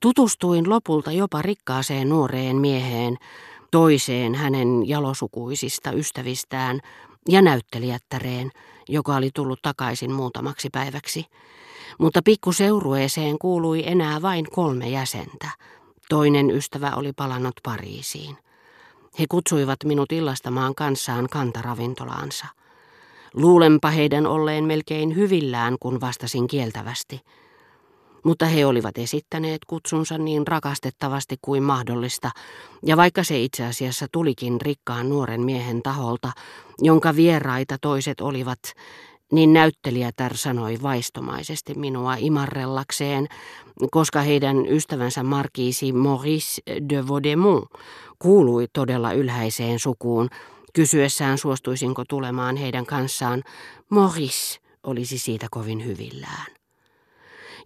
Tutustuin lopulta jopa rikkaaseen nuoreen mieheen, toiseen hänen jalosukuisista ystävistään ja näyttelijättäreen, joka oli tullut takaisin muutamaksi päiväksi. Mutta pikkuseurueeseen kuului enää vain kolme jäsentä. Toinen ystävä oli palannut Pariisiin. He kutsuivat minut illastamaan kanssaan kantaravintolaansa. Luulenpa heidän olleen melkein hyvillään, kun vastasin kieltävästi. Mutta he olivat esittäneet kutsunsa niin rakastettavasti kuin mahdollista, ja vaikka se itse asiassa tulikin rikkaan nuoren miehen taholta, jonka vieraita toiset olivat, niin näyttelijätär sanoi vaistomaisesti minua imarrellakseen, koska heidän ystävänsä markiisi Maurice de Vaudemont kuului todella ylhäiseen sukuun, kysyessään suostuisinko tulemaan heidän kanssaan. Maurice olisi siitä kovin hyvillään.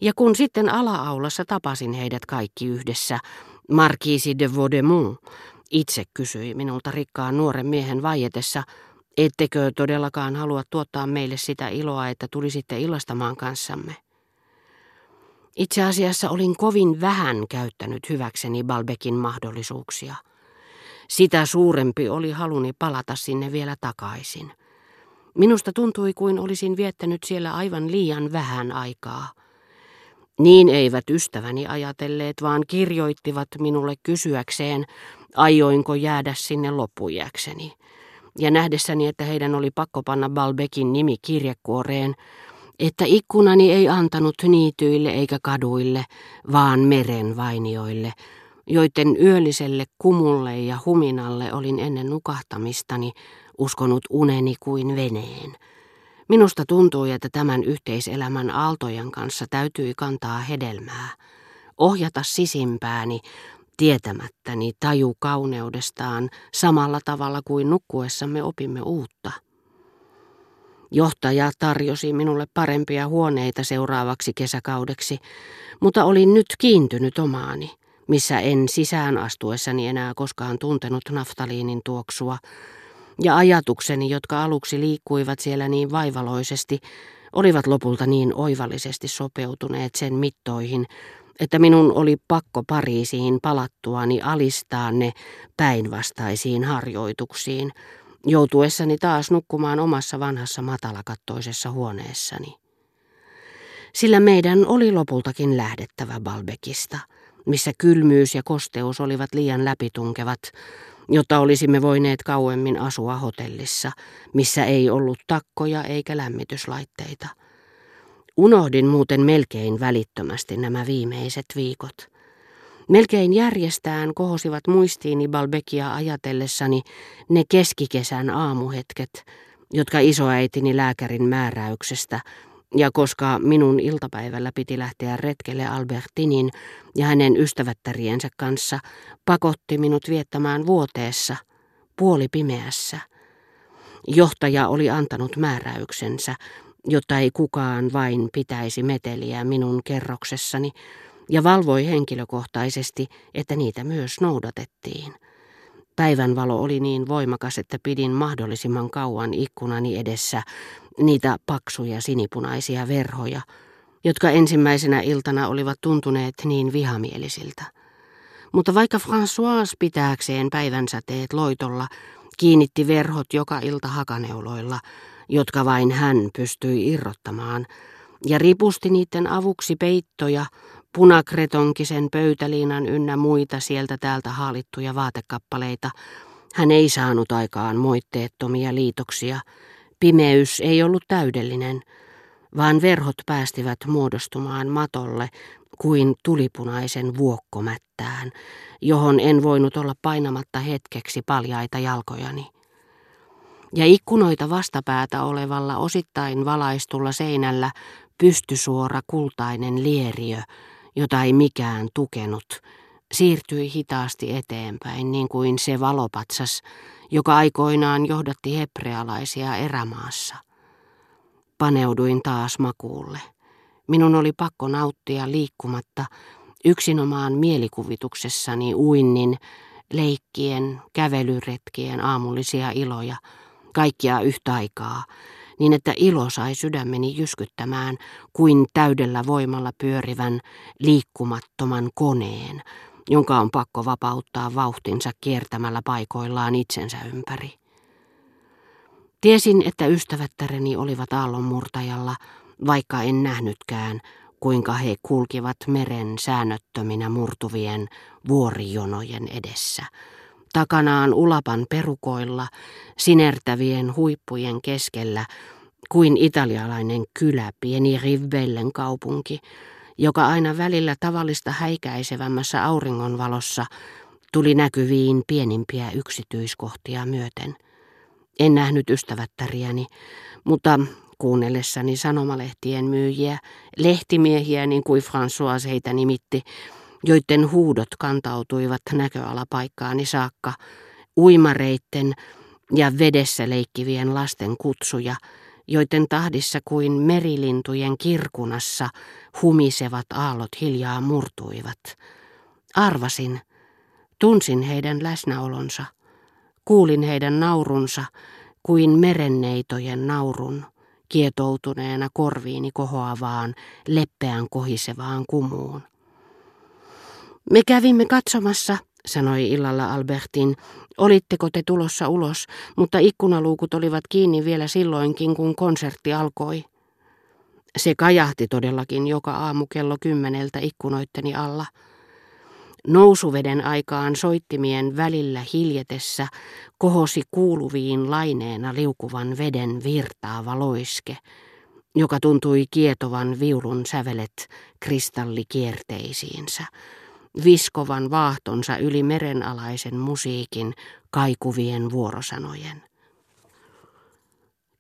Ja kun sitten ala-aulassa tapasin heidät kaikki yhdessä, markiisi de Vaudemont itse kysyi minulta rikkaan nuoren miehen vaietessa, Ettekö todellakaan halua tuottaa meille sitä iloa, että tulisitte illastamaan kanssamme? Itse asiassa olin kovin vähän käyttänyt hyväkseni Balbekin mahdollisuuksia. Sitä suurempi oli haluni palata sinne vielä takaisin. Minusta tuntui kuin olisin viettänyt siellä aivan liian vähän aikaa. Niin eivät ystäväni ajatelleet, vaan kirjoittivat minulle kysyäkseen, aioinko jäädä sinne loppujäkseni ja nähdessäni, että heidän oli pakko panna Balbekin nimi kirjekuoreen, että ikkunani ei antanut niityille eikä kaduille, vaan meren vainioille, joiden yölliselle kumulle ja huminalle olin ennen nukahtamistani uskonut uneni kuin veneen. Minusta tuntui, että tämän yhteiselämän aaltojen kanssa täytyi kantaa hedelmää, ohjata sisimpääni, tietämättäni taju kauneudestaan samalla tavalla kuin nukkuessamme opimme uutta. Johtaja tarjosi minulle parempia huoneita seuraavaksi kesäkaudeksi, mutta olin nyt kiintynyt omaani, missä en sisään astuessani enää koskaan tuntenut naftaliinin tuoksua, ja ajatukseni, jotka aluksi liikkuivat siellä niin vaivaloisesti, olivat lopulta niin oivallisesti sopeutuneet sen mittoihin, että minun oli pakko Pariisiin palattuani alistaa ne päinvastaisiin harjoituksiin, joutuessani taas nukkumaan omassa vanhassa matalakattoisessa huoneessani. Sillä meidän oli lopultakin lähdettävä Balbekista, missä kylmyys ja kosteus olivat liian läpitunkevat, jotta olisimme voineet kauemmin asua hotellissa, missä ei ollut takkoja eikä lämmityslaitteita – Unohdin muuten melkein välittömästi nämä viimeiset viikot. Melkein järjestään kohosivat muistiini Balbekia ajatellessani ne keskikesän aamuhetket, jotka isoäitini lääkärin määräyksestä, koska minun iltapäivällä piti lähteä retkelle Albertinin ja hänen ystävättäriensä kanssa, pakotti minut viettämään vuoteessa, puoli pimeässä. Johtaja oli antanut määräyksensä, jotta ei kukaan vain pitäisi meteliä minun kerroksessani, ja valvoi henkilökohtaisesti, että niitä myös noudatettiin. Päivänvalo oli niin voimakas, että pidin mahdollisimman kauan ikkunani edessä niitä paksuja sinipunaisia verhoja, jotka ensimmäisenä iltana olivat tuntuneet niin vihamielisiltä. Mutta vaikka François pitääkseen päivänsäteet loitolla kiinnitti verhot joka ilta hakaneuloilla, jotka vain hän pystyi irrottamaan, ja ripusti niiden avuksi peittoja, punakretonkisen pöytäliinan ynnä muita sieltä täältä haalittuja vaatekappaleita. Hän ei saanut aikaan moitteettomia liitoksia. Pimeys ei ollut täydellinen, vaan verhot päästivät muodostumaan matolle kuin tulipunaisen vuokkomättään, johon en voinut olla painamatta hetkeksi paljaita jalkojani. Ja ikkunoita vastapäätä olevalla osittain valaistulla seinällä pystysuora kultainen lieriö, jota ei mikään tukenut, siirtyi hitaasti eteenpäin niin kuin se valopatsas, joka aikoinaan johdatti hebrealaisia erämaassa. Paneuduin taas makuulle. Minun oli pakko nauttia liikkumatta yksinomaan mielikuvituksessani uinnin, leikkien, kävelyretkien aamullisia iloja – kaikkia yhtä aikaa, niin että ilo sai sydämeni jyskyttämään kuin täydellä voimalla pyörivän, liikkumattoman koneen, jonka on pakko vapauttaa vauhtinsa kiertämällä paikoillaan itsensä ympäri. Tiesin, että ystävättäreni olivat aallonmurtajalla, vaikka en nähnytkään, kuinka he kulkivat meren säännöttöminä murtuvien vuorijonojen edessä. Takanaan ulapan perukoilla, sinertävien huippujen keskellä, kuin italialainen kylä, pieni Rivbellen kaupunki, joka aina välillä tavallista häikäisevämmässä auringonvalossa tuli näkyviin pienimpiä yksityiskohtia myöten. En nähnyt ystävättäriäni, mutta kuunnellessani sanomalehtien myyjiä, lehtimiehiä niin kuin François heitä nimitti, joiden huudot kantautuivat näköalapaikkaani saakka, uimareitten ja vedessä leikkivien lasten kutsuja, joiden tahdissa kuin merilintujen kirkunassa humisevat aallot hiljaa murtuivat. Arvasin, tunsin heidän läsnäolonsa, kuulin heidän naurunsa kuin merenneitojen naurun kietoutuneena korviini kohoavaan, leppeän kohisevaan kumuun. Me kävimme katsomassa, sanoi illalla Albertin. Olitteko te tulossa ulos, mutta ikkunaluukut olivat kiinni vielä silloinkin, kun konsertti alkoi. Se kajahti todellakin joka aamu kello kymmeneltä ikkunoitteni alla. Nousuveden aikaan soittimien välillä hiljetessä kohosi kuuluviin laineena liukuvan veden virtaava loiske, joka tuntui kietovan viulun sävelet kristallikierteisiinsä, viskovan vaahtonsa yli merenalaisen musiikin kaikuvien vuorosanojen.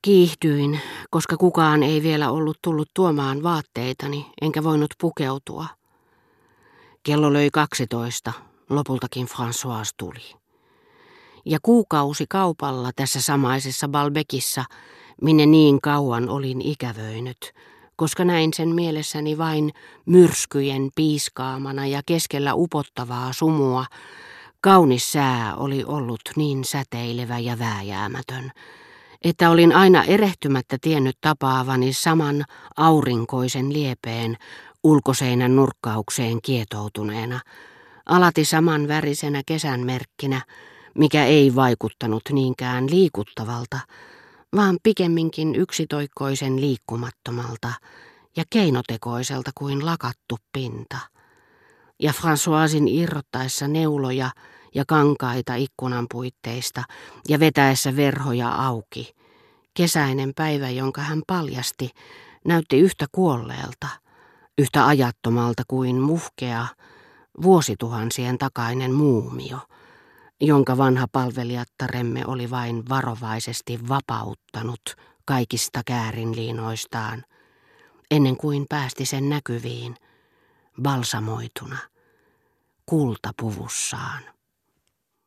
Kiihdyin, koska kukaan ei vielä ollut tullut tuomaan vaatteitani, enkä voinut pukeutua. Kello löi 12. Lopultakin François tuli. Ja kuukausi kaupalla tässä samaisessa Balbekissa, minne niin kauan olin ikävöinyt, koska näin sen mielessäni vain myrskyjen piiskaamana ja keskellä upottavaa sumua, kaunis sää oli ollut niin säteilevä ja vääjäämätön, että olin aina erehtymättä tiennyt tapaavani saman aurinkoisen liepeen ulkoseinän nurkkaukseen kietoutuneena, alati saman värisenä kesän merkkinä, mikä ei vaikuttanut niinkään liikuttavalta, vaan pikemminkin yksitoikkoisen liikkumattomalta ja keinotekoiselta kuin lakattu pinta. Ja Françoisin irrottaessa neuloja ja kankaita ikkunan puitteista ja vetäessä verhoja auki, kesäinen päivä, jonka hän paljasti, näytti yhtä kuolleelta – yhtä ajattomalta kuin muhkea, vuosituhansien takainen muumio, jonka vanha palvelijattaremme oli vain varovaisesti vapauttanut kaikista käärinliinoistaan, ennen kuin päästi sen näkyviin, balsamoituna, kultapuvussaan.